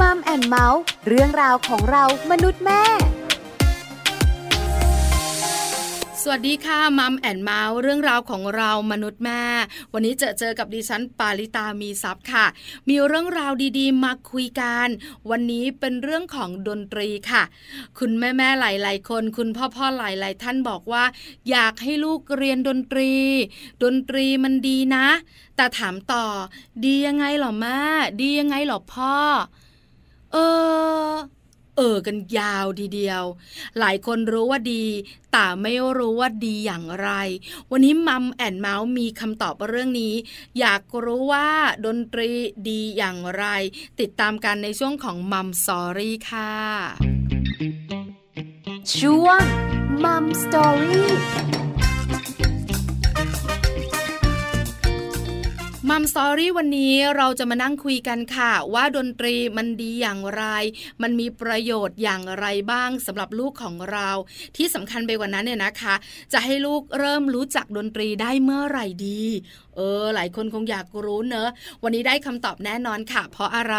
Mom and Mouth เรื่องราวของเรามนุษย์แม่สวัสดีค่ะ Mom and Mouth เรื่องราวของเรามนุษย์แม่ วันนี้เจอเจอกับดิฉันปาริตามีซัพ์ค่ะ มีเรื่องราวดีๆ มาคุยกัน วันนี้เป็นเรื่องของดนตรีค่ะ คุณแม่แม่หลายๆคน คุณพ่อพ่อหลายๆ ท่านบอกว่า อยากให้ลูกเรียนดนตรี ดนตรีมันดีนะ แต่ถามต่อ ดียังไงหรอแม่ดียังไงหรอพ่อ เออ เออกันยาวทีเดียว หลายคนรู้ว่าดี แต่ไม่รู้ว่าดีอย่างไร วันนี้ Mom and Mouth มีคำตอบเรื่องนี้ อยากรู้ว่าดนตรีดีอย่างไร ติดตามกันในช่วงของ Mom Story ค่ะช่วง Mom Story มัมสตอรี่วันนี้เราจะมานั่งคุยกันค่ะ ว่าดนตรีมันดีอย่างไร มันมีประโยชน์อย่างไรบ้างสำหรับลูกของเรา ที่สำคัญไปกว่านั้นเนี่ยนะคะ จะให้ลูกเริ่มรู้จักดนตรีได้เมื่อไหร่ดี เออ หลายคนคงอยากรู้เนอะวันนี้ได้คำตอบแน่นอนค่ะ เพราะอะไร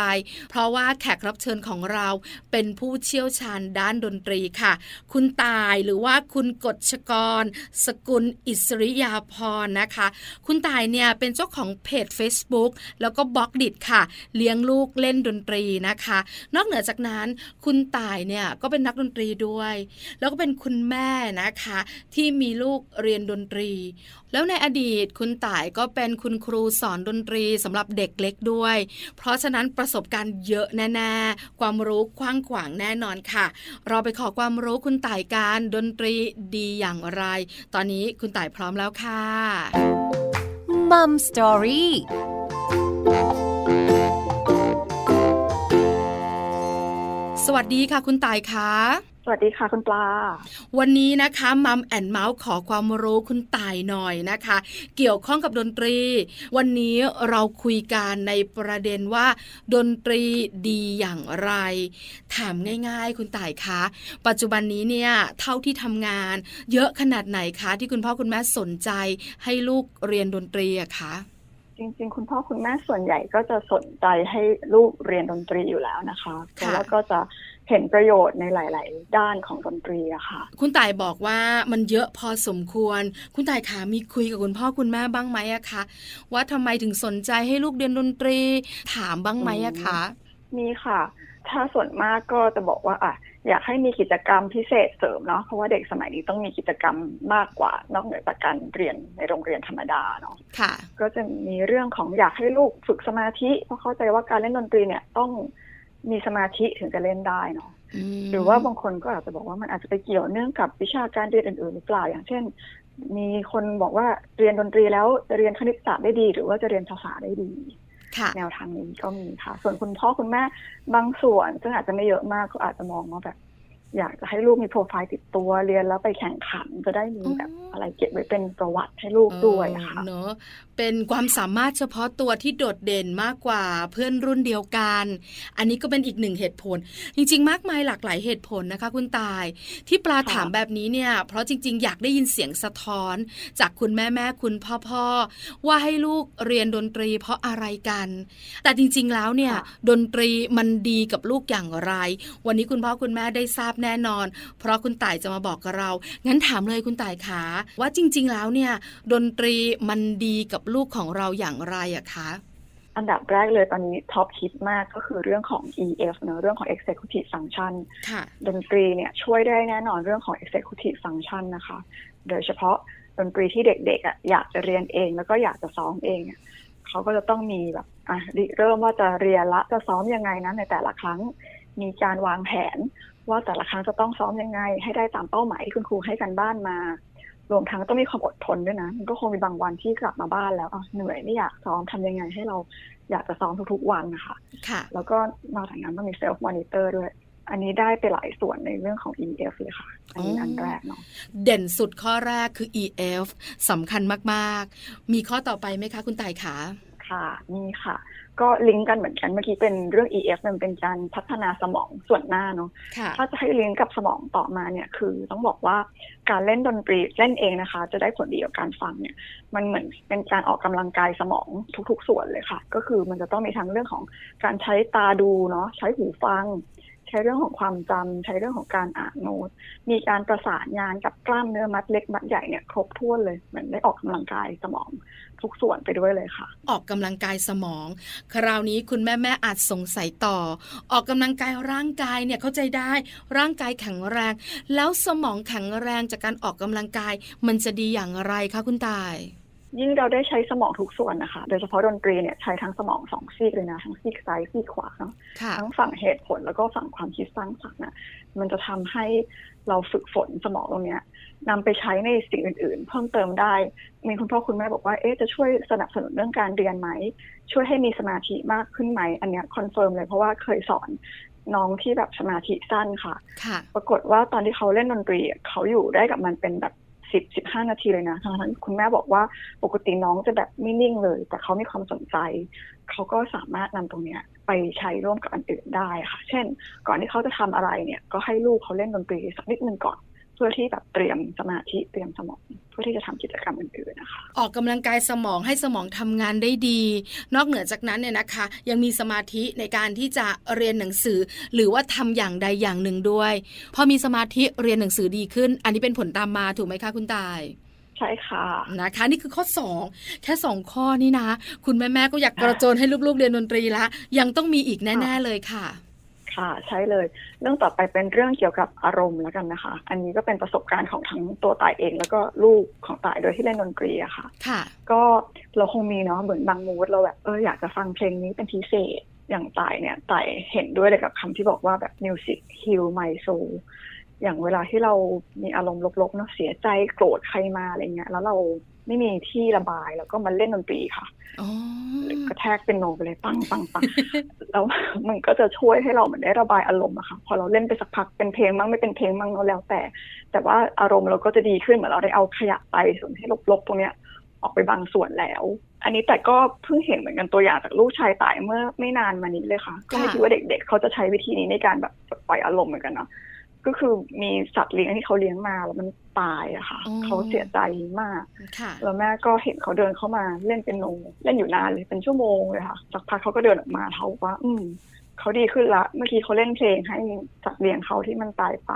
เพราะว่าแขกรับเชิญของเราเป็นผู้เชี่ยวชาญด้านดนตรีค่ะ คุณตายหรือว่าคุณกฎชกร สกุลอิสริยาพรนะคะ คุณตายเนี่ยเป็นเจ้าของเพจ Facebook แล้วก็บล็อกดิค่ะ เลี้ยงลูกเล่นดนตรีนะคะ นอกเหนือจากนั้นคุณตายเนี่ยก็เป็นนักดนตรีด้วย แล้วก็เป็นคุณแม่นะคะ ที่มีลูกเรียนดนตรี แล้วในอดีตคุณต่ายก็เป็นคุณครูสอนดนตรีสำหรับเด็กเล็กด้วย เพราะฉะนั้นประสบการณ์เยอะแน่ๆความรู้กว้างขวางแน่นอนค่ะ เราไปขอความรู้คุณต่ายการดนตรีดีอย่างไร ตอนนี้คุณต่ายพร้อมแล้วค่ะ มัมสตอรี่สวัสดีค่ะคุณต่ายคะ วัสดีค่ะคุณปลา วันนี้นะคะมัมแอนเมาส์ขอความรู้คุณตายหน่อยนะคะ เกี่ยวข้องกับดนตรี วันนี้เราคุยกันในประเด็นว่า ดนตรีดีอย่างไร ถามง่ายๆ คุณตายคะปัจจุบันนี้เนี่ยเท่าที่ทำงาน เยอะขนาดไหนคะ ที่คุณพ่อคุณแม่สนใจให้ลูกเรียนดนตรีอะคะจริงๆ คุณพ่อคุณแม่ส่วนใหญ่ก็จะสนใจให้ลูกเรียนดนตรีอยู่แล้วนะคะเพราะว่าก็จะ เห็นประโยชน์ในหลาย ๆ ด้านของดนตรีอะค่ะ คุณต่ายบอกว่ามันเยอะพอสมควร คุณต่ายขามีคุยกับคุณพ่อคุณแม่บ้างไหมอะคะว่าทำไมถึงสนใจให้ลูกเรียนดนตรี ถามบ้างไหมอะคะมีค่ะ ถ้าส่วนมากก็จะบอกว่าอะอยากให้มีกิจกรรมพิเศษเสริมเนาะเพราะว่าเด็กสมัยนี้ต้องมีกิจกรรมมากกว่านอกเหนือจากการเรียนในโรงเรียนธรรมดาเนาะค่ะ ก็จะมีเรื่องของอยากให้ลูกฝึกสมาธิเพราะเข้าใจว่าการเล่นดนตรีเนี่ยต้อง มีสมาธิถึงจะเล่นได้เนาะหรือว่าบางคนก็อาจจะบอกว่ามันอาจจะไปเกี่ยวเนื่องกับวิชาการเรียนอื่นๆหรือเปล่าอย่างเช่น มีคนบอกว่าเรียนดนตรีแล้วจะเรียนคณิตศาสตร์ได้ดี หรือว่าจะเรียนภาษาได้ดีแนวทางนี้ก็มีค่ะ ส่วนคุณพ่อคุณแม่บางส่วนซึ่งอาจจะไม่เยอะมากก็อาจจะมองว่าแบบ อยากจะให้ลูกมีโปรไฟล์ติดตัวเรียนแล้วไปแข่งขันจะได้มีแบบอะไรเก็บไว้เป็นประวัติให้ลูกด้วยค่ะเนอะ เป็นความสามารถเฉพาะตัวที่โดดเด่นมากกว่าเพื่อนรุ่นเดียวกัน อันนี้ก็เป็นอีกหนึ่งเหตุผล จริง ๆ มากมายหลากหลายเหตุผลนะคะ คุณตาย ที่ปลาถามแบบนี้เนี่ย เพราะจริง ๆ อยากได้ยินเสียงสะท้อน จากคุณแม่แม่คุณพ่อพ่อว่าให้ลูกเรียนดนตรีเพราะอะไรกัน แต่จริง ๆ แล้วเนี่ยดนตรีมันดีกับลูกอย่างไร วันนี้คุณพ่อคุณแม่ได้ทราบแน่นอน เพราะคุณต่ายจะมาบอกกับเรา งั้นถามเลยคุณต่ายขาว่าจริง ๆ แล้วเนี่ย ดนตรีมันดีกับลูกของเราอย่างไรอะคะ อันดับแรกเลยตอนนี้ท็อปฮิตมากก็คือเรื่องของ EF เนอะเรื่องของ Executive Function ดนตรีเนี่ยช่วยได้แน่นอนเรื่องของ Executive Function นะคะ โดยเฉพาะดนตรีที่เด็กๆอะอยากจะเรียนเองแล้วก็อยากจะซ้อมเองเขาก็จะต้องมีแบบอะเริ่มว่าจะเรียนละจะซ้อมยังไงนะในแต่ละครั้ง มีการวางแผนว่าแต่ละครั้งจะต้องซ้อมยังไง ให้ได้ตามเป้าหมายที่คุณครูให้กันบ้านมา รวมทั้งต้องมีความอดทนด้วยนะ มันก็คงมีบางวันที่กลับมาบ้านแล้วเหนื่อยไม่อยากซ้อมทำยังไงให้เราอยากจะซ้อมทุกๆวันนะคะค่ะ แล้วก็นอกจากนั้นต้องมี self monitor ด้วย อันนี้ได้ไปหลายส่วนในเรื่องของ EF เลยค่ะ อันนี้อันแรกเนาะ เด่นสุดข้อแรกคือ EF สำคัญมากๆ มีข้อต่อไปไหมคะ คุณต่ายขาค่ะนี่ค่ะ ก็ลิงก์กันเหมือนกันเมื่อกี้เป็นเรื่อง EF มันเป็นการพัฒนาสมองส่วนหน้าเนาะถ้าจะให้ลิงก์กับสมองต่อมาเนี่ยคือต้องบอกว่าการเล่นดนตรีเล่นเองนะคะ จะได้ผลดีกับการฟังเนี่ย มันเหมือนเป็นการออกกำลังกายสมองทุก ๆ ส่วนเลยค่ะ ก็คือมันจะต้องมีทั้งเรื่องของการใช้ตาดูเนาะใช้หูฟัง ใช้เรื่องของความจำใช้เรื่องของการอ่านโน้ต มีการประสานงานกับกล้ามเนื้อมัดเล็กมัดใหญ่เนี่ยครบถ้วนเลยเหมือนได้ออกกำลังกายสมองทุกส่วนไปด้วยเลยค่ะ ออกกำลังกายสมอง คราวนี้คุณแม่แม่อาจสงสัยต่อ ออกกำลังกายร่างกายเนี่ยเข้าใจได้ ร่างกายแข็งแรง แล้วสมองแข็งแรงจากการออกกำลังกาย มันจะดีอย่างไรคะคุณต่าย ยิ่งเราได้ใช้สมองทุกส่วนนะคะ โดยเฉพาะดนตรีเนี่ยใช้ทั้งสมองสองซีกเลยนะ ทั้งซีกซ้ายซีกขวาเนาะทั้งฝั่งเหตุผลแล้วก็ฝั่งความคิดสร้างสรรค์นะมันจะทำให้เราฝึกฝนสมองตรงเนี้ยนำไปใช้ในสิ่งอื่น ๆ เพิ่มเติมได้ มีคุณพ่อคุณแม่บอกว่าเอ๊ะจะช่วยสนับสนุนเรื่องการเรียนไหม ช่วยให้มีสมาธิมากขึ้นไหม อันเนี้ย confirm เลยเพราะว่าเคยสอนน้องที่แบบสมาธิสั้นค่ะ ปรากฏว่าตอนที่เขาเล่นดนตรีเขาอยู่ได้กับมันเป็นแบบ สิบสิบห้านาทีเลยนะทั้งนั้นคุณแม่บอกว่าปกติน้องจะแบบไม่นิ่งเลย แต่เขามีความสนใจ เขาก็สามารถนำตรงเนี้ยไปใช้ร่วมกับอันอื่นได้ค่ะ เช่น ก่อนที่เขาจะทำอะไรเนี่ย ก็ให้ลูกเขาเล่นดนตรีสักนิดนึงก่อน เพื่อที่แบบเตรียมสมาธิเตรียมสมอง เพื่อที่จะทำกิจกรรมอื่นๆนะคะออกกำลังกายสมองให้สมองทำงานได้ดี นอกเหนือจากนั้นเนี่ยนะคะ ยังมีสมาธิในการที่จะเรียนหนังสือ หรือว่าทำอย่างใดอย่างหนึ่งด้วย พอมีสมาธิเรียนหนังสือดีขึ้น อันนี้เป็นผลตามมาถูกไหมคะคุณตายใช่ค่ะนะคะนี่คือข้อ 2 แค่ 2 ข้อนี้นะ คุณแม่แม่ก็อยากกระโจนให้ลูกๆเรียนดนตรีละยังต้องมีอีกแน่ ๆ เลยค่ะ ค่ะใช่เลย เรื่องต่อไปเป็นเรื่องเกี่ยวกับอารมณ์แล้วกันนะคะ อันนี้ก็เป็นประสบการณ์ของทั้งตัวต่ายเอง แล้วก็ลูกของต่ายโดยที่เล่นดนตรีอะค่ะ ค่ะ ก็เราคงมีเนาะเหมือนบางมูดเราแบบเอออยากจะฟังเพลงนี้เป็นพิเศษอย่างต่ายเนี่ยต่ายเห็นด้วยเลยกับคำที่บอกว่าแบบ music heal my soul อย่างเวลาที่เรามีอารมณ์ลบๆเนาะเสียใจโกรธใครมาอะไรเงี้ยแล้วเราไม่มีที่ระบายแล้วก็มาเล่นดนตรีค่ะ กระแทกเป็นโนไปเลยปังปังปังแล้วมันก็จะช่วยให้เราเหมือนได้ระบายอารมณ์อะค่ะพอเราเล่นไปสักพักเป็นเพลงมั่งไม่เป็นเพลงมั่งเราแล้วแต่ แต่ว่าอารมณ์เราก็จะดีขึ้นเหมือนเราได้เอาขยะไปส่วนที่ลบๆตรงเนี้ยออกไปบางส่วนแล้ว อันนี้แต่ก็เพิ่งเห็นเหมือนกันตัวอย่างจากลูกชายตายเมื่อไม่นานมานี้เลยค่ะ ก็ไม่คิดว่าเด็กๆ เขาจะใช้วิธีนี้ในการแบบปล่อยอารมณ์เหมือนกันเนาะ ก็คือมีสัตว์เลี้ยงที่เขาเลี้ยงมาแล้วมันตายอะค่ะเขาเสียใจมากแล้วแม่ก็เห็นเขาเดินเข้ามาเล่นเป็นโนเล่นอยู่นานเลยเป็นชั่วโมงเลยค่ะสักพักเขาก็เดินออกมาเขาว่า อืมเขาดีขึ้นละ เมื่อกี้เขาเล่นเพลงให้สัตว์เลี้ยงเขาที่มันตายไป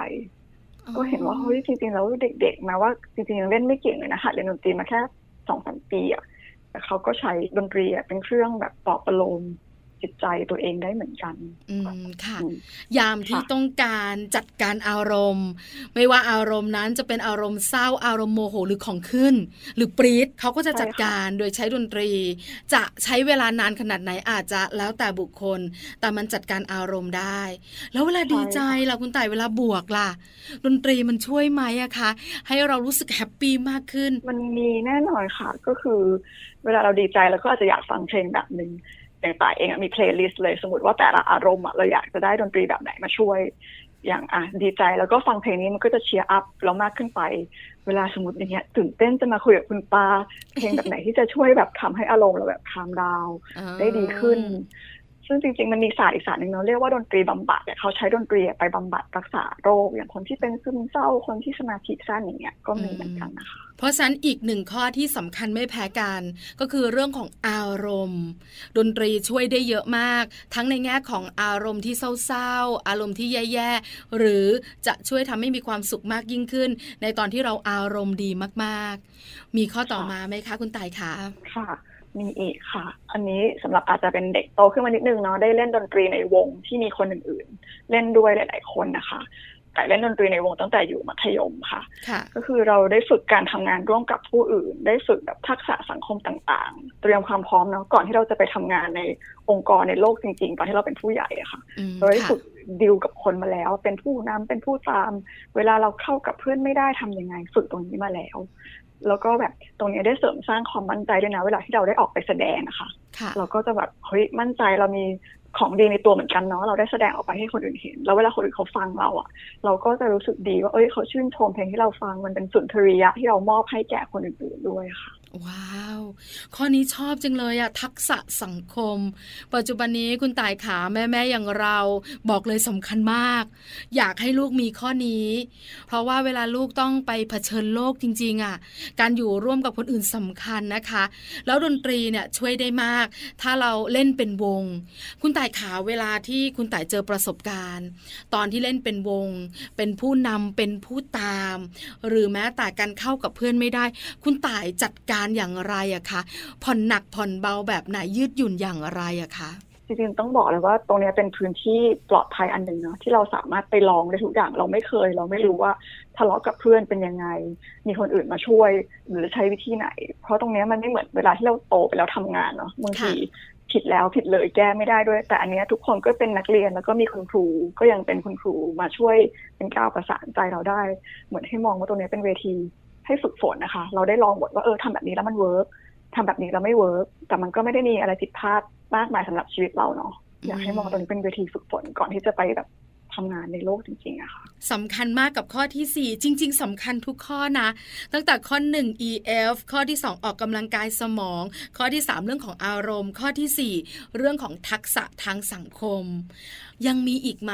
ก็เห็นว่าเฮ้ยจริงๆแล้วเด็กๆมาว่าจริงๆยังเล่นไม่เก่งเลยนะคะเรียนดนตรีมาแค่สองสามปีอะแต่เขาก็ใช้ดนตรีเป็นเครื่องแบบปลอบประโลม จิตใจตัวเองได้เหมือนกัน อืมค่ะ ยามที่ต้องการจัดการอารมณ์ ไม่ว่าอารมณ์นั้นจะเป็นอารมณ์เศร้าอารมณ์โมโหหรือของขึ้น หรือปรีดเขาก็จะจัดการโดยใช้ดนตรี จะใช้เวลานานขนาดไหนอาจจะแล้วแต่บุคคล แต่มันจัดการอารมณ์ได้ แล้วเวลาดีใจล่ะคุณต่ายเวลาบวกล่ะ ดนตรีมันช่วยไหมอะคะให้เรารู้สึก happy มากขึ้น มันมีแน่นอนค่ะก็คือ เวลาเราดีใจเราก็อาจจะอยากฟังเพลงแบบหนึ่ง อย่างต่ายเองมี playlist เลยสมมติว่าแต่ละอารมณ์เราอยากจะได้ดนตรีแบบไหนมาช่วย อย่างอะดีใจแล้วก็ฟังเพลงนี้มันก็จะ cheer up เรามากขึ้นไป เวลาสมมติอย่างเงี้ยตื่นเต้นจะมาคุยกับคุณป้าเพลงแบบไหนที่จะช่วยแบบทำให้อารมณ์เราแบบ calm downได้ดีขึ้น ซึ่งจริง ๆ มันมีศาสตร์อีกศาสตร์หนึ่งเนาะเรียกว่าดนตรีบำบัดเขาใช้ดนตรีไปบำบัดรักษาโรค อย่างคนที่เป็นซึมเศร้าคนที่สมาธิสั้นอย่างเงี้ยก็มีเหมือนกันนะคะเพราะฉะนั้นอีกหนึ่งข้อที่สำคัญไม่แพ้กันก็คือเรื่องของอารมณ์ ดนตรีช่วยได้เยอะมาก ทั้งในแง่ของอารมณ์ที่เศร้าๆ อารมณ์ที่แย่ๆ หรือจะช่วยทำให้มีความสุขมากยิ่งขึ้น ในตอนที่เราอารมณ์ดีมากๆ มีข้อต่อมาไหมคะคุณต่ายคะค่ะ มีอีกค่ะ อันนี้สำหรับอาจจะเป็นเด็กโตขึ้นมานิดนึงเนาะได้เล่นดนตรีในวงที่มีคนอื่นๆ เล่นด้วยหลาย ๆ คนนะคะแต่เล่นดนตรีในวงตั้งแต่อยู่มัธยมค่ะ ก็คือเราได้ฝึกการทำงานร่วมกับผู้อื่น ได้ฝึกแบบทักษะสังคมต่างๆ เตรียมความพร้อมเนาะก่อนที่เราจะไปทำงานในองค์กรในโลกจริง ๆ ตอนที่เราเป็นผู้ใหญ่อะค่ะ เราได้ฝึก ดิวกับคนมาแล้ว เป็นผู้นำเป็นผู้ตาม เวลาเราเข้ากับเพื่อนไม่ได้ทํำยังไงฝึกตรงนี้มาแล้ว แล้วก็แบบตรงนี้ได้เสริมสร้างความมั่นใจด้วยนะ เวลาที่เราได้ออกไปแสดงนะคะเราก็จะแบบเฮ้ยมั่นใจเรามีของดีในตัวเหมือนกันเนาะเราได้แสดงออกไปให้คนอื่นเห็น แล้วเวลาคนอื่นเขาฟังเราอะ่ะ เราก็จะรู้สึกดีว่าเอ้ยเขาชื่นชมเพลงที่เราฟังมันเป็นสุนทรียะที่เรามอบให้แก่คนอื่นๆด้วยค่ะ ว้าว ข้อนี้ชอบจังเลยอะทักษะสังคม ปัจจุบันนี้คุณต่ายขาแม่แม่อย่างเราบอกเลยสำคัญมาก อยากให้ลูกมีข้อนี้ เพราะว่าเวลาลูกต้องไปเผชิญโลกจริง ๆอะการอยู่ร่วมกับคนอื่นสำคัญนะคะ แล้วดนตรีเนี่ยช่วยได้มาก ถ้าเราเล่นเป็นวง คุณต่ายขาเวลาที่คุณต่ายเจอประสบการณ์ ตอนที่เล่นเป็นวง เป็นผู้นำเป็นผู้ตาม หรือแม้แต่การเข้ากับเพื่อนไม่ได้ คุณต่ายจัดการอย่างไรอะคะผ่อนหนักผ่อนเบาแบบไหนยืดหยุ่นอย่างไรอะคะจริงๆต้องบอกเลยว่าตรงนี้เป็นพื้นที่ปลอดภัยอันหนึ่งเนาะที่เราสามารถไปลองได้ทุกอย่างเราไม่เคย เราไม่รู้ว่าทะเลาะกับเพื่อนเป็นยังไง มีคนอื่นมาช่วย หรือใช้วิธีไหน เพราะตรงนี้มันไม่เหมือนเวลาที่เราโตไปแล้วทำงานเนาะบางทีผิดแล้วผิดเลยแก้ไม่ได้ด้วย แต่อันนี้ทุกคนก็เป็นนักเรียนแล้วก็มีคุณครูก็ยังเป็นคุณครูมาช่วยเป็นกาวประสานใจเราได้ เหมือนให้มองว่าตรงนี้เป็นเวที ให้ฝึกฝนนะคะ เราได้ลองหมดว่าเออทำแบบนี้แล้วมันเวิร์กทำแบบนี้แล้วไม่เวิร์กแต่มันก็ไม่ได้มีอะไรผิดพลาดมากมายสำหรับชีวิตเราเนาะอยากให้มองตรงนี้เป็นเวทีฝึกฝนก่อนที่จะไปแบบทำงานในโลกจริงๆอะค่ะสำคัญมากกับข้อที่ 4 จริง ๆสำคัญทุกข้อนะ ตั้งแต่ข้อ 1 EF ข้อที่ 2 ออกกำลังกายสมอง ข้อที่ 3 เรื่องของอารมณ์ ข้อที่ 4 เรื่องของทักษะทางสังคม ยังมีอีกไหม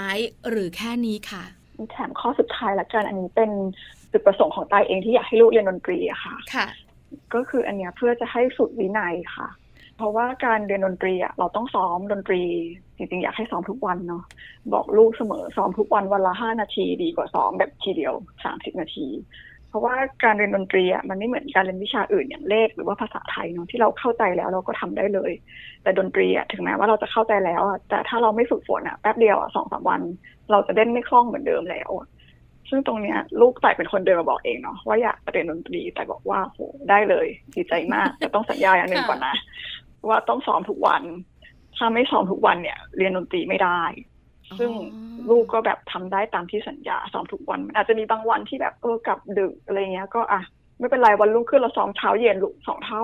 หรือแค่นี้ค่ะแถมข้อสุดท้ายละกันอันนี้เป็น จุดประสงค์ของตายเองที่อยากให้ลูกเรียนดนตรีอะค่ะค่ะ ก็คืออันเนี้ยเพื่อจะให้ฝึกวินัยค่ะ เพราะว่าการเรียนดนตรีอะเราต้องซ้อมดนตรี จริงๆ อยากให้ซ้อมทุกวันเนาะบอกลูกเสมอซ้อมทุกวันวันละห้านาทีดีกว่าซ้อมแบบทีเดียวสามสิบนาที เพราะว่าการเรียนดนตรีอะมันไม่เหมือนการเรียนวิชาอื่นอย่างเลขหรือว่าภาษาไทยเนาะที่เราเข้าใจแล้วเราก็ทำได้เลย แต่ดนตรีอะถึงแม้ว่าเราจะเข้าใจแล้วอะแต่ถ้าเราไม่ฝึกฝนอะแป๊บเดียวอะสองสามวัน เราจะเล่นไม่คล่องเหมือนเดิมแล้ว ซึ่งตรงเนี้ยลูกแต่เป็นคนเดินมาบอกเองเนาะว่าอยากเรียนดนตรีแต่บอกว่าโหได้เลยดีใจมากแต่ต้องสัญญาอย่างหนึ่งก่อนนะ ว่าต้องซ้อมทุกวัน ถ้าไม่ซ้อมทุกวันเนี่ย เรียนดนตรีไม่ได้ ซึ่งลูกก็แบบทำได้ตามที่สัญญาซ้อมทุกวัน อาจจะมีบางวันที่แบบเออกลับดึกอะไรเงี้ย ก็อะ ไม่เป็นไรวันรุ่งขึ้นเราซ้อมเช้าเย็นลูกสองเท่า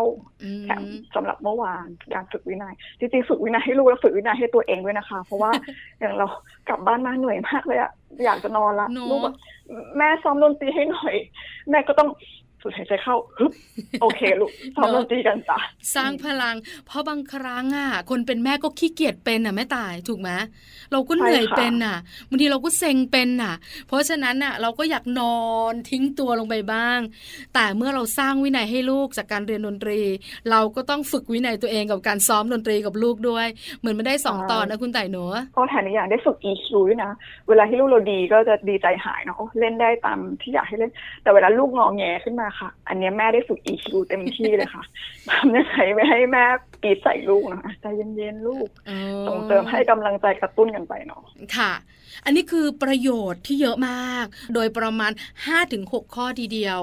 แถมสำหรับเมื่อวานการฝึกวินยัยจริงๆฝึกวินัยให้ลูกแล้วฝึกวินัยให้ตัวเองด้วยนะคะ เพราะว่าอย่างเรากลับบ้านมาเหนื่อยมากเลยอะอยากจะนอนละลูกแบบแม่ซ้อมดนตรีให้หน่อย แม่ก็ต้อง สูดหายใจเข้าฮึบโอเคลูกซ้อมดนตรีกันจ้ะสร้างพลัง เพราะบางครั้งอะ คนเป็นแม่ก็ขี้เกียจเป็นอะแม่ตายถูกไหมเราก็เหนื่อยเป็นอะบางทีเราก็เซ็งเป็นอะ เพราะฉะนั้นอะ เราก็อยากนอนทิ้งตัวลงไปบ้าง แต่เมื่อเราสร้างวินัยให้ลูกจากการเรียนดนตรี เราก็ต้องฝึกวินัยตัวเองกับการซ้อมดนตรีกับลูกด้วย เหมือนไม่ได้สองตอนนะคุณไต่หนูก็แถมอีกอย่างได้ฝึก EQ ด้วยนะเวลาที่ลูกเราดีก็จะดีใจหายเนาะเล่นได้ตามที่อยากให้เล่น แต่เวลาลูกงอแงขึ้นมาค่ะ อันนี้แม่ได้ฝึก EQ เต็มที่เลยค่ะทำยังไงไม่ให้แม่ปีดใส่ลูกนะใจเย็นๆลูกส่งเสริมให้กำลังใจกระตุ้นกันไปเนาะค่ะ อันนี้คือประโยชน์ที่เยอะมาก โดยประมาณ 5-6 ข้อทีเดียว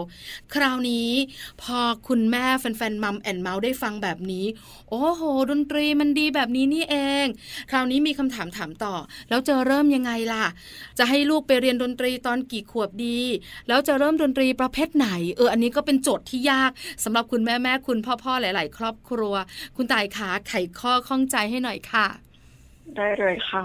คราวนี้พอคุณแม่แฟนๆมัมแอนเมาส์ได้ฟังแบบนี้ โอ้โห ดนตรีมันดีแบบนี้นี่เอง คราวนี้มีคำถามถามต่อ แล้วจะเริ่มยังไงล่ะ จะให้ลูกไปเรียนดนตรีตอนกี่ขวบดี แล้วจะเริ่มดนตรีประเภทไหน เออ อันนี้ก็เป็นโจทย์ที่ยากสำหรับคุณแม่แม่คุณพ่อพ่อหลาย ๆ ครอบครัว คุณตายขาไขข้อข้องใจให้หน่อยค่ะได้เลยค่ะ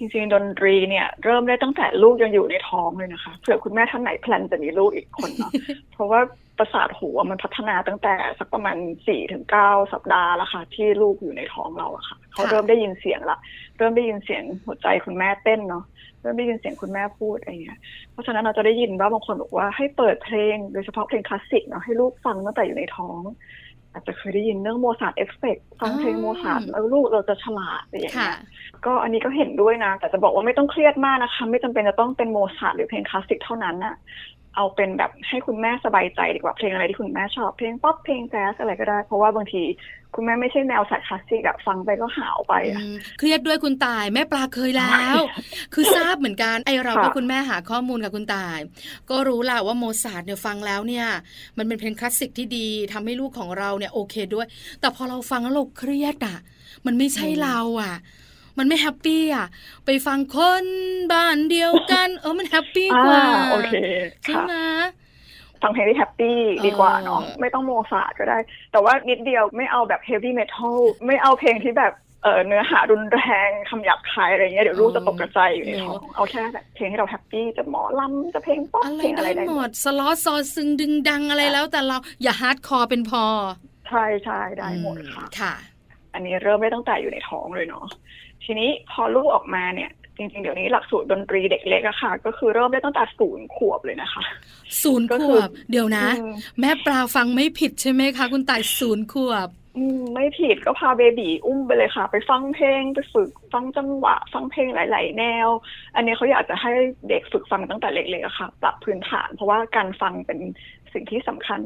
จริงๆ ดนตรีเนี่ย เริ่มได้ตั้งแต่ลูกยังอยู่ในท้องเลยนะคะเผื่อคุณแม่ท่านไหน plan จะมีลูกอีกคนเนาะเพราะว่าประสาทหูมันพัฒนาตั้งแต่สักประมาณสี่ถึงเก้าสัปดาห์แล้วค่ะ ที่ลูกอยู่ในท้องเราอะค่ะ เขาเริ่มได้ยินเสียงละ เริ่มได้ยินเสียงหัวใจคุณแม่เต้นเนาะเริ่มได้ยินเสียงคุณแม่พูดอะไรเงี้ยเพราะฉะนั้นเราจะได้ยินว่าบางคนบอกว่าให้เปิดเพลงโดยเฉพาะเพลงคลาสสิกเนาะให้ลูกฟังตั้งแต่อยู่ในท้อง อาจจะเคยได้ยินเรื่อง Mozart effect ฟังเพลงโมซาร์ทแล้วลูกเราจะฉลาดอะไรอย่างเงี้ยก็อันนี้ก็เห็นด้วยนะ แต่จะบอกว่าไม่ต้องเครียดมากนะคะ ไม่จำเป็นจะต้องเป็นโมซาร์ทหรือเพลงคลาสสิกเท่านั้นน่ะ เอาเป็นแบบให้คุณแม่สบายใจดีกว่าเพลงอะไรที่คุณแม่ชอบเพลงป๊อปเพลงแจ๊สอะไรก็ได้ เพราะว่าบางทีคุณแม่ไม่ใช่แนวสายคลาสสิกอะฟังไปก็หาวไปอะเครียดด้วยคุณต่ายแม่ปลาเคยแล้ว คือทราบเหมือนกันไอเราก็คุณแม่หาข้อมูลกับคุณต่าย ก็รู้แหละว่าโมซาร์ทเนี่ยฟังแล้วเนี่ย มันเป็นเพลงคลาสสิกที่ดีทำให้ลูกของเราเนี่ยโอเคด้วย แต่พอเราฟังแล้วเราเครียดอะมันไม่ใช่เราอะ มันไม่ happy อะ ไปฟังคนบ้านเดียวกัน เออมัน happy กว่าโอเคใช่ไหมฟังเพลงที่ happy ดีกว่าเนาะไม่ต้องโมซาร์ทก็ได้ แต่ว่านิดเดียวไม่เอาแบบ heavy metal ไม่เอาเพลงที่แบบเนื้อหารุนแรงคำหยาบคายอะไรเงี้ยเดี๋ยวลูกจะตกกระจายอยู่ในท้องเอาแค่แบบเพลงให้เรา happy จะหมอลำจะเพลงป๊อปเพลงอะไรได้หมดสล้อซอซึงดึงดังอะไรแล้ว แต่เราอย่า hardcore เป็นพอ ใช่ใช่ได้หมดค่ะค่ะ อันนี้เริ่มได้ตั้งแต่อยู่ในท้องเลยเนาะ ทีนี้พอลูกออกมาเนี่ย จริง ๆ เดี๋ยวนี้หลักสูตรดนตรีเด็กเล็กอะค่ะ ก็คือเริ่มได้ตั้งแต่ศูนย์ขวบเลยนะคะ ศูนย์ขวบ เดี๋ยวนะ แม่ปลาฟังไม่ผิดใช่ไหมคะ คุณต่ายศูนย์ขวบไม่ผิดก็พา baby อุ้มไปเลยค่ะ ไปฟังเพลงไปฝึกฟังจังหวะ ฟังเพลงหลาย ๆ แนว อันนี้เขาอยากจะให้เด็กฝึกฟังตั้งแต่เล็กๆอะค่ะ ปรับพื้นฐาน เพราะว่าการฟังเป็นสิ่งที่สำคัญ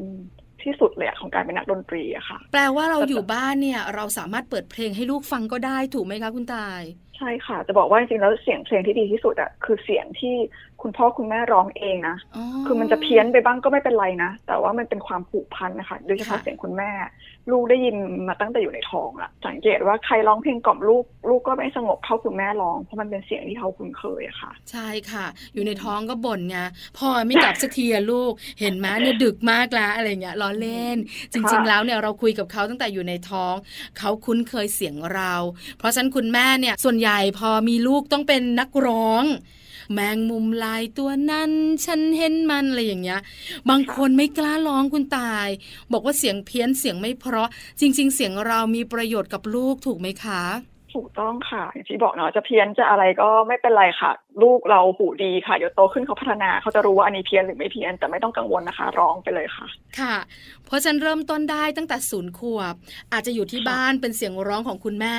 ที่สุดเลยของการเป็นนักดนตรีอะค่ะ แปลว่าเราอยู่บ้านเนี่ย เราสามารถเปิดเพลงให้ลูกฟังก็ได้ถูกไหมคะคุณตาย ใช่ค่ะ จะบอกว่าจริงๆแล้วเสียงเพลงที่ดีที่สุดอะคือเสียงที่คุณพ่อคุณแม่ร้องเองนะคือมันจะเพี้ยนไปบ้างก็ไม่เป็นไรนะ แต่ว่ามันเป็นความผูกพันนะคะโดยเฉพาะเสียงคุณแม่ ลูกได้ยินมาตั้งแต่อยู่ในท้องอะสังเกตว่าใครร้องเพลงกล่อมลูกลูกก็ไม่สงบเท่าคุณแม่ร้องเพราะมันเป็นเสียงที่เขาคุ้นเคยอะค่ะ ใช่ค่ะ อยู่ในท้องก็บ่นไงพ่อไม่กลับสักทีลูกเห็นไหมเนี่ยดึกมากแล้วอะไรเงี้ยล้อเล่น จริง ๆ แล้วเนี่ยเราคุยกับเขาตั้งแต่อยู่ในท้อง เขาคุ้นเคยเสียงเรา เพราะฉะนั้นคุณแม่เนี่ยส่วนใหญ่ใหญ่พอมีลูกต้องเป็นนักร้อง แมงมุมลายตัวนั้น ฉันเห็นมันอะไรอย่างเงี้ย บางคนไม่กล้าร้องคุณตาย บอกว่าเสียงเพี้ยนเสียงไม่เพราะ จริง ๆ เสียงเรามีประโยชน์กับลูกถูกไหมคะถูกต้องค่ะอย่างที่บอกเนาะจะเพี้ยนจะอะไรก็ไม่เป็นไรค่ะ ลูกเราหูดีค่ะเดี๋ยวโตขึ้นเขาพัฒนาเขาจะรู้ว่าอันนี้เพี้ยนหรือไม่เพี้ยนแต่ไม่ต้องกังวลนะคะ ร้องไปเลยค่ะ ค่ะ เพราะฉะนั้นเริ่มต้นได้ตั้งแต่ศูนย์ขวบ อาจจะอยู่ที่บ้านเป็นเสียงร้องของคุณแม่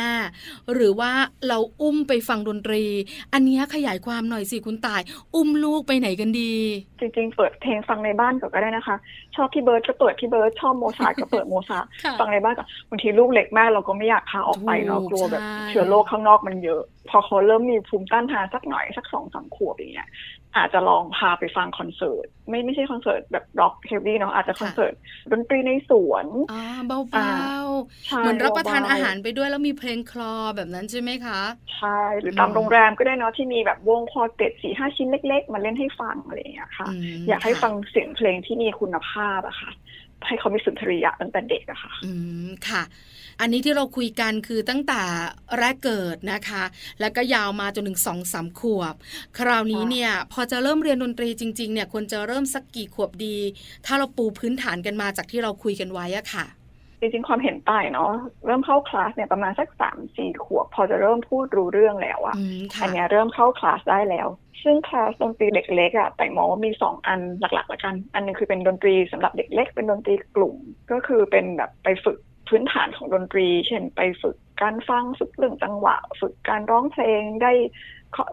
หรือว่าเราอุ้มไปฟังดนตรี อันนี้ขยายความหน่อยสิคุณต่าย อุ้มลูกไปไหนกันดี จริง ๆ เปิดเพลงฟังในบ้านก็ได้นะคะ ชอบพี่เบิร์ดก็เปิดพี่เบิร์ดชอบโมซาร์ทก็เปิดโมซาร์ทฟังในบ้านก็บางทีลูกเล็กมากเราก็ไม่อยากพาออกไปเนาะกลัวแบบเชื้อโรคข้างนอกมันเยอะ พอเขาเริ่มมีภูมิต้านทานสักหน่อยสักสองสามขวบอย่างเงี้ยอาจจะลองพาไปฟังคอนเสิร์ต ไม่ไม่ใช่คอนเสิร์ตแบบร็อก heavy เนาะอาจจะคอนเสิร์ตดนตรีในสวนอ่าเบาๆ เหมือนรับประทานอาหารไปด้วยแล้วมีเพลงคลอแบบนั้นใช่ไหมคะ ใช่ หรือตามโรงแรมก็ได้เนาะที่มีแบบวง quartet สี่ห้าชิ้นเล็ก ๆ มาเล่นให้ฟังอะไรอย่างเงี้ยค่ะ อยากให้ฟังเสียงเพลงที่มีคุณภาพอะค่ะให้เขามีสุนทรียะตั้งแต่เด็กอะค่ะ อืม ค่ะ อันนี้ที่เราคุยกันคือตั้งแต่แรกเกิดนะคะ แล้วก็ยาวมาจนถึงสองสามขวบ คราวนี้เนี่ยพอจะเริ่มเรียนดนตรีจริงๆเนี่ยควรจะเริ่มสักกี่ขวบดี ถ้าเราปูพื้นฐานกันมาจากที่เราคุยกันไว้อะค่ะจริงๆ ความเห็นต่ายเนาะเริ่มเข้าคลาสเนี่ยประมาณสักสามสี่ขวบ พอจะเริ่มพูดรู้เรื่องแล้วอะอันนี้เริ่มเข้าคลาสได้แล้ว ซึ่งคลาสดนตรีเด็กเล็กอะต่ายมองว่ามีสองอันหลักๆละกัน อันนึงคือเป็นดนตรีสำหรับเด็กเล็ก เป็นดนตรีกลุ่ม ก็คือเป็นแบบไปฝึก พื้นฐานของดนตรี เช่นไปฝึกการฟังฝึกเรื่องจังหวะ ฝึกการร้องเพลงได้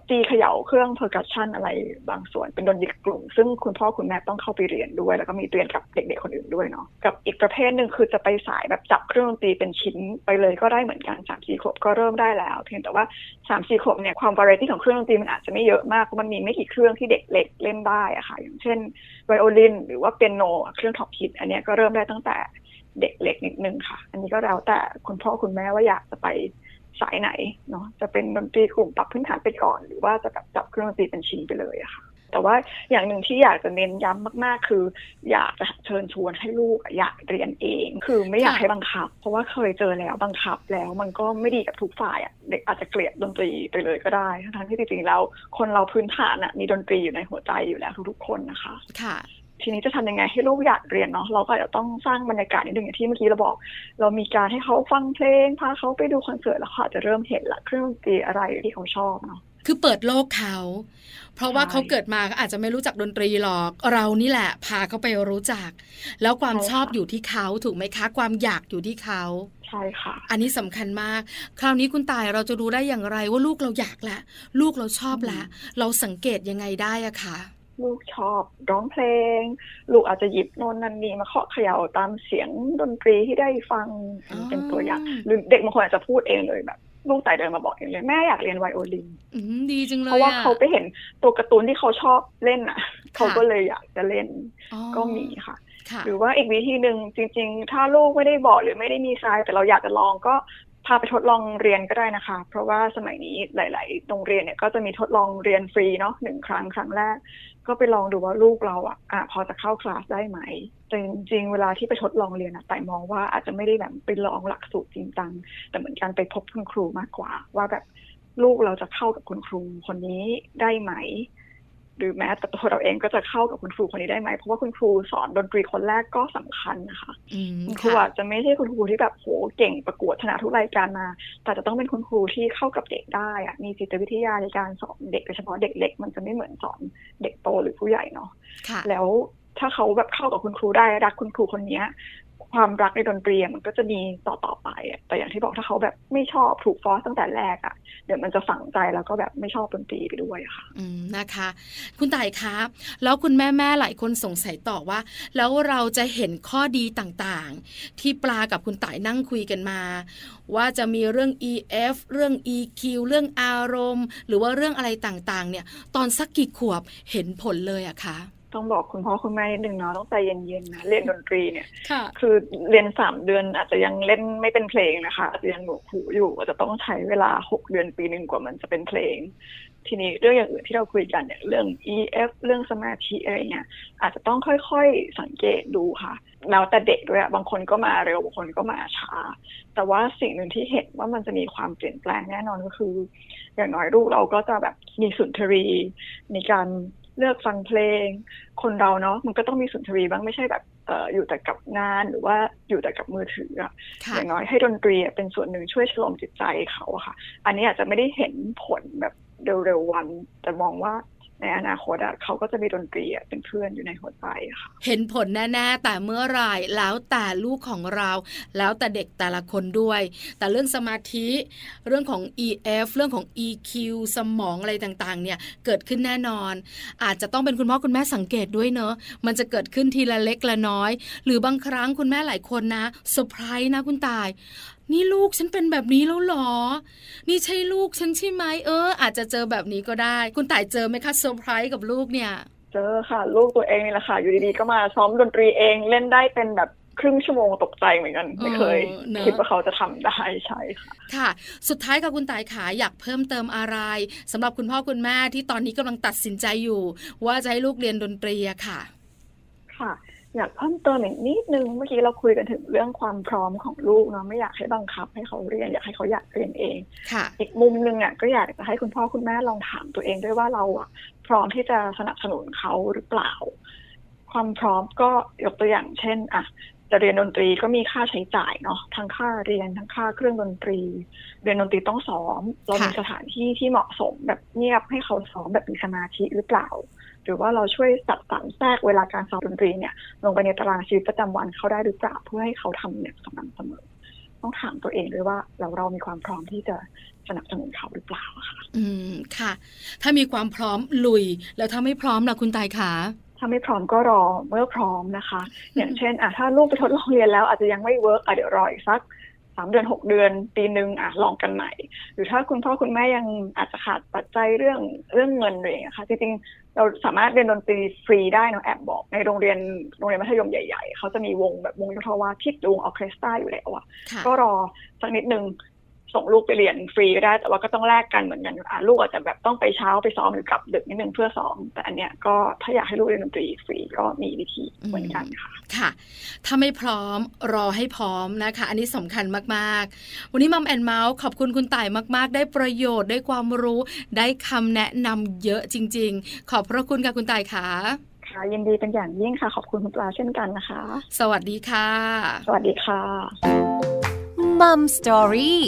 ตีเขย่าเครื่อง percussion อะไรบางส่วนเป็นดนตรีกลุ่ม ซึ่งคุณพ่อคุณแม่ต้องเข้าไปเรียนด้วย แล้วก็มีเรียนกับเด็กๆคนอื่นด้วยเนาะกับอีกประเภทหนึ่งคือจะไปสายแบบจับเครื่องดนตรีเป็นชิ้นไปเลยก็ได้เหมือนกันสามสี่ขวบก็เริ่มได้แล้ว เพียงแต่ว่าสามสี่ขวบเนี่ยความวาไรตี้ของเครื่องดนตรีมันอาจจะไม่เยอะมากมันมีไม่กี่เครื่องที่เด็กเล็กเล่นได้อะค่ะ อย่างเช่นไวโอลินหรือว่าเปียโนเครื่องท็อปฮิตอันนี้ก็เริ่มได้ตั้งแต่ เด็กเล็กนิดนึงค่ะ อันนี้ก็แล้วแต่คุณพ่อคุณแม่ว่าอยากจะไปสายไหนเนาะจะเป็นดนตรีกลุ่มปรับพื้นฐานไปก่อน หรือว่าจะแบบจับเครื่องดนตรีเป็นชิ้นไปเลยอะค่ะ แต่ว่าอย่างหนึ่งที่อยากจะเน้นย้ำมากๆ คือ อยากจะเชิญชวนให้ลูกอยากเรียนเอง คือไม่อยากให้บังคับ เพราะว่าเคยเจอแล้วบังคับแล้วมันก็ไม่ดีกับทุกฝ่ายอะเด็กอาจจะเกลียดดนตรีไปเลยก็ได้ทั้งที่จริงๆแล้วคนเราพื้นฐานอะมีดนตรีอยู่ในหัวใจอยู่แล้วทุกๆคนนะคะ ค่ะ ทีนี้จะทำยังไงให้ลูกอยากเรียนเนาะเราก็จะต้องสร้างบรรยากาศนิดนึงอย่างที่เมื่อกี้เราบอก เรามีการให้เขาฟังเพลงพาเขาไปดูคอนเสิร์ตแล้วเขาจะเริ่มเห็นละเครื่องดนตรีอะไรที่เขาชอบเนาะคือเปิดโลกเขา เพราะว่าเขาเกิดมาก็อาจจะไม่รู้จักดนตรีหรอก เรานี่แหละ พาเขาไปรู้จัก แล้วความชอบอยู่ที่เขาถูกไหมคะ ความอยากอยู่ที่เขาใช่ค่ะ อันนี้สำคัญมาก คราวนี้คุณตายเราจะรู้ได้อย่างไรว่าลูกเราอยากละ ลูกเราชอบละ เราสังเกตยังไงได้อะคะ ลูกชอบร้องเพลง ลูกอาจจะหยิบโน่นนั่นนี่มาเคาะเขย่าตามเสียงดนตรีที่ได้ฟังเป็นตัวอย่างหรือเด็กบางคนอาจจะพูดเองเลยแบบลูกแต่เดินมาบอกเองเลยแม่อยากเรียนไวโอลินดีจังเลยเพราะว่าเขาไปเห็นตัวการ์ตูนที่เขาชอบเล่นอะ เขาก็เลยอยากจะเล่นก็มีค่ะ หรือว่าอีกวิธีหนึ่งจริง ๆ ถ้าลูกไม่ได้บอกหรือไม่ได้มีทรายแต่เราอยากจะลองก็ พาไปทดลองเรียนก็ได้นะคะ เพราะว่าสมัยนี้หลาย ๆ โรงเรียนเนี่ยก็จะมีทดลองเรียนฟรีเนาะหนึ่งครั้งครั้งแรก ก็ไปลองดูว่าลูกเราอะอะพอจะเข้าคลาสได้ไหมแต่จริง ๆ เวลาที่ไปทดลองเรียนอะแต่มองว่าอาจจะไม่ได้แบบไปลองหลักสูตรจริงจังแต่เหมือนการไปพบคุณครูมากกว่า ว่าแบบลูกเราจะเข้ากับคุณครูคนนี้ได้ไหม หรือแม้แต่ตัวเราเองก็จะเข้ากับคุณครูคนนี้ได้ไหม เพราะว่าคุณครูสอนดนตรีคนแรกก็สำคัญนะคะคุณครูอาจจะไม่ใช่คุณครูที่แบบโหเก่งประกวดชนะทุกรายการมา แต่จะต้องเป็นคุณครูที่เข้ากับเด็กได้อะมีจิตวิทยาในการสอนเด็กโดยเฉพาะเด็กเล็กมันจะไม่เหมือนสอนเด็กโตหรือผู้ใหญ่เนาะแล้วถ้าเขาแบบเข้ากับคุณครูได้รักคุณครูคนนี้ความรักในดนตรีมันก็จะมีต่อต่อไปแต่อย่างที่บอกถ้าเขาแบบไม่ชอบถูกฟอสตั้งแต่แรกอะ่ะ เดี๋ยวมันจะฝังใจแล้วก็แบบไม่ชอบดนตรีไปด้วยค่ะ อืมนะคะ คุณต่ายคะแล้วคุณแม่แม่หลายคนสงสัยต่อว่า แล้วเราจะเห็นข้อดีต่างๆ ที่ปลากับคุณต่ายนั่งคุยกันมา ว่าจะมีเรื่อง EF เรื่อง EQ เรื่องอารมณ์ หรือว่าเรื่องอะไรต่างๆ เนี่ย ตอนสักกี่ขวบเห็นผลเลยอะคะ ต้องบอกคุณพ่อคุณแม่นิดนึงเนาะต้องใจเย็นๆนะเรียนดนตรีเนี่ยคือเรียนสามเดือนอาจจะยังเล่นไม่เป็นเพลงนะคะอาจจะยังหนูหูอยู่อาจจะต้องใช้เวลาหกเดือนปีหนึ่งกว่ามันจะเป็นเพลง ทีนี้เรื่องอย่างอื่นที่เราคุยกันเนี่ยเรื่อง EF เรื่องสมาธิอะไรเงี้ยอาจจะต้องค่อยๆสังเกตดูค่ะแล้วแต่เด็กด้วยบางคนก็มาเร็วบางคนก็มาช้า แต่ว่าสิ่งหนึ่งที่เห็นว่ามันจะมีความเปลี่ยนแปลงแน่นอนก็คือ อย่างน้อยลูกเราก็จะแบบมีสุนทรีในการ เลือกฟังเพลง คนเราเนาะมันก็ต้องมีสุนทรีบ้างไม่ใช่แบบเอออยู่แต่กับงานหรือว่าอยู่แต่กับมือถืออะอย่างน้อยให้ดนตรีเป็นส่วนหนึ่งช่วยชโลมจิตใจเขาค่ะ อันนี้อาจจะไม่ได้เห็นผลแบบเร็วๆวัน แต่มองว่า ในอนาคตอะเขาก็จะมีดนตรีเป็นเพื่อนอยู่ในหัวใจค่ะ เห็นผลแน่ๆแต่เมื่อไรแล้วแต่ลูกของเรา แล้วแต่เด็กแต่ละคนด้วย แต่เรื่องสมาธิ เรื่องของ EF เรื่องของ EQ สมองอะไรต่างๆ เนี่ยเกิดขึ้นแน่นอน อาจจะต้องเป็นคุณพ่อคุณแม่สังเกตด้วยเนอะมันจะเกิดขึ้นทีละเล็กละน้อย หรือบางครั้งคุณแม่หลายคนนะเซอร์ไพรส์นะคุณต่ายนี่ลูกฉันเป็นแบบนี้แล้วหรอ นี่ใช่ลูกฉันใช่ไหมเออ อาจจะเจอแบบนี้ก็ได้ คุณต่ายเจอไหมคะเซอร์ไพรส์กับลูกเนี่ย เจอค่ะ ลูกตัวเองนี่แหละค่ะ อยู่ดีๆก็มาซ้อมดนตรีเองเล่นได้เป็นแบบครึ่งชั่วโมงตกใจเหมือนกันไม่เคยคิดว่าเขาจะทำได้ใช่ค่ะค่ะ สุดท้ายกับคุณต่ายขาอยากเพิ่มเติมอะไรสำหรับคุณพ่อคุณแม่ที่ตอนนี้กำลังตัดสินใจอยู่ ว่าจะให้ลูกเรียนดนตรีค่ะ ค่ะ อยากเพิ่มเติมอีกนิดนึงเมื่อกี้เราคุยกันถึงเรื่องความพร้อมของลูกเนาะไม่อยากให้บังคับ ให้เขาเรียน อยากให้เขาอยากเรียนเอง อีกมุมนึงอะก็อยากจะให้คุณพ่อคุณแม่ลองถามตัวเองด้วยว่าเราอะพร้อมที่จะสนับสนุนเขาหรือเปล่า ความพร้อมก็ยกตัวอย่างเช่นอะจะเรียนดนตรีก็มีค่าใช้จ่ายเนาะทั้งค่าเรียนทั้งค่าเครื่องดนตรี เรียนดนตรีต้องซ้อม เรามีสถานที่ที่เหมาะสมแบบเงียบให้เขาซ้อมแบบมีสมาธิหรือเปล่า หรือว่าเราช่วยจัดสรรแทรกเวลาการซ้อมดนตรีเนี่ยลงไปในตารางชีวิตประจำวันเขาได้หรือเปล่าเพื่อให้เขาทำเนี่ยสม่ำเสมอ ต้องถามตัวเองด้วยว่าเราเรามีความพร้อมที่จะสนับสนุนเขาหรือเปล่าค่ะ อืมค่ะ ถ้ามีความพร้อมลุย แล้วถ้าไม่พร้อมล่ะคุณต่ายขาถ้าไม่พร้อมก็รอเมื่อพร้อมนะคะ อย่างเช่นอะถ้าลูกไปทดลองเรียนแล้วอาจจะยังไม่ work อะเดี๋ยวรออีกสัก สามเดือนหกเดือนปีหนึ่งอะลองกันใหม่ หรือถ้าคุณพ่อคุณแม่ยังอาจจะขาดปัจจัยเรื่องเรื่องเงินอะไรอย่างเงี้ยค่ะจริงๆเราสามารถเรียนดนตรีฟรีได้นะแอบบอกในโรงเรียนโรงเรียนมัธยมใหญ่ๆ เขาจะมีวงแบบวงโยธวาทิตวงออเคสตราอยู่แล้วอะก็รอสักนิดนึงส่งลูกไปเรียนฟรีก็ได้ แต่ว่าก็ต้องแลกกันเหมือนกันอ่าลูกอาจจะแบบต้องไปเช้าไปซ้อมหรือกลับดึกนิดนึงเพื่อซ้อมแต่อันเนี้ยก็ถ้าอยากให้ลูกเรียนดนตรีฟรีก็มีวิธีเหมือนกันค่ะ ค่ะ ถ้าไม่พร้อมรอให้พร้อมนะคะ อันนี้สำคัญมากๆ วันนี้มัมแอนเมาส์ขอบคุณคุณต่ายมาก ๆ ได้ประโยชน์ได้ความรู้ได้คำแนะนำเยอะจริง ๆ ขอบพระคุณค่ะคุณต่ายค่ะค่ะยินดีเป็นอย่างยิ่งค่ะ ขอบคุณคุณปลาเช่นกันนะคะ สวัสดีค่ะ สวัสดีค่ะมัมสตอรี่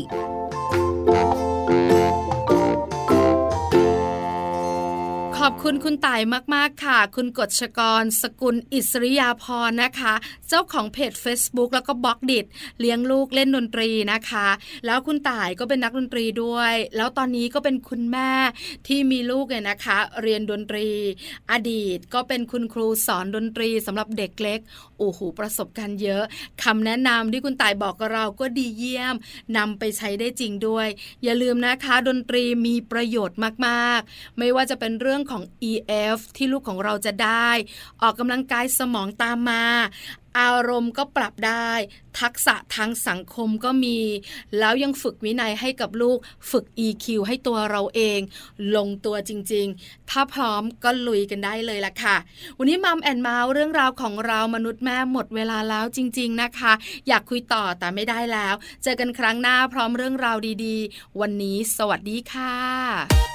อบคุณคุณต่ายมาก ๆ ค่ะ คุณกฎชกร สกุลอิสริยาพรนะคะ เจ้าของเพจ Facebook แล้วก็บล็อกดิดเลี้ยงลูกเล่นดนตรีนะคะ แล้วคุณต่ายก็เป็นนักดนตรีด้วย แล้วตอนนี้ก็เป็นคุณแม่ที่มีลูกเนี่ยนะคะ เรียนดนตรี อดีตก็เป็นคุณครูสอนดนตรีสำหรับเด็กเล็กโอ้โหประสบการณ์เยอะคำแนะนำที่คุณต่ายบอกกับเราก็ดีเยี่ยมนำไปใช้ได้จริงด้วย อย่าลืมนะคะ ดนตรีมีประโยชน์มาก ๆ ไม่ว่าจะเป็นเรื่องของของ EF ที่ลูกของเราจะได้ ออกกำลังกายสมองตามมาอารมณ์ก็ปรับได้ ทักษะทางสังคมก็มี แล้วยังฝึกวินัยให้กับลูกฝึก EQ ให้ตัวเราเอง ลงตัวจริง ๆ ถ้าพร้อมก็ลุยกันได้เลยล่ะค่ะ วันนี้มัมแอนเมาส์เรื่องราวของเรามนุษย์แม่หมดเวลาแล้วจริง ๆนะคะ อยากคุยต่อแต่ไม่ได้แล้ว เจอกันครั้งหน้าพร้อมเรื่องราวดีๆ วันนี้ สวัสดีค่ะ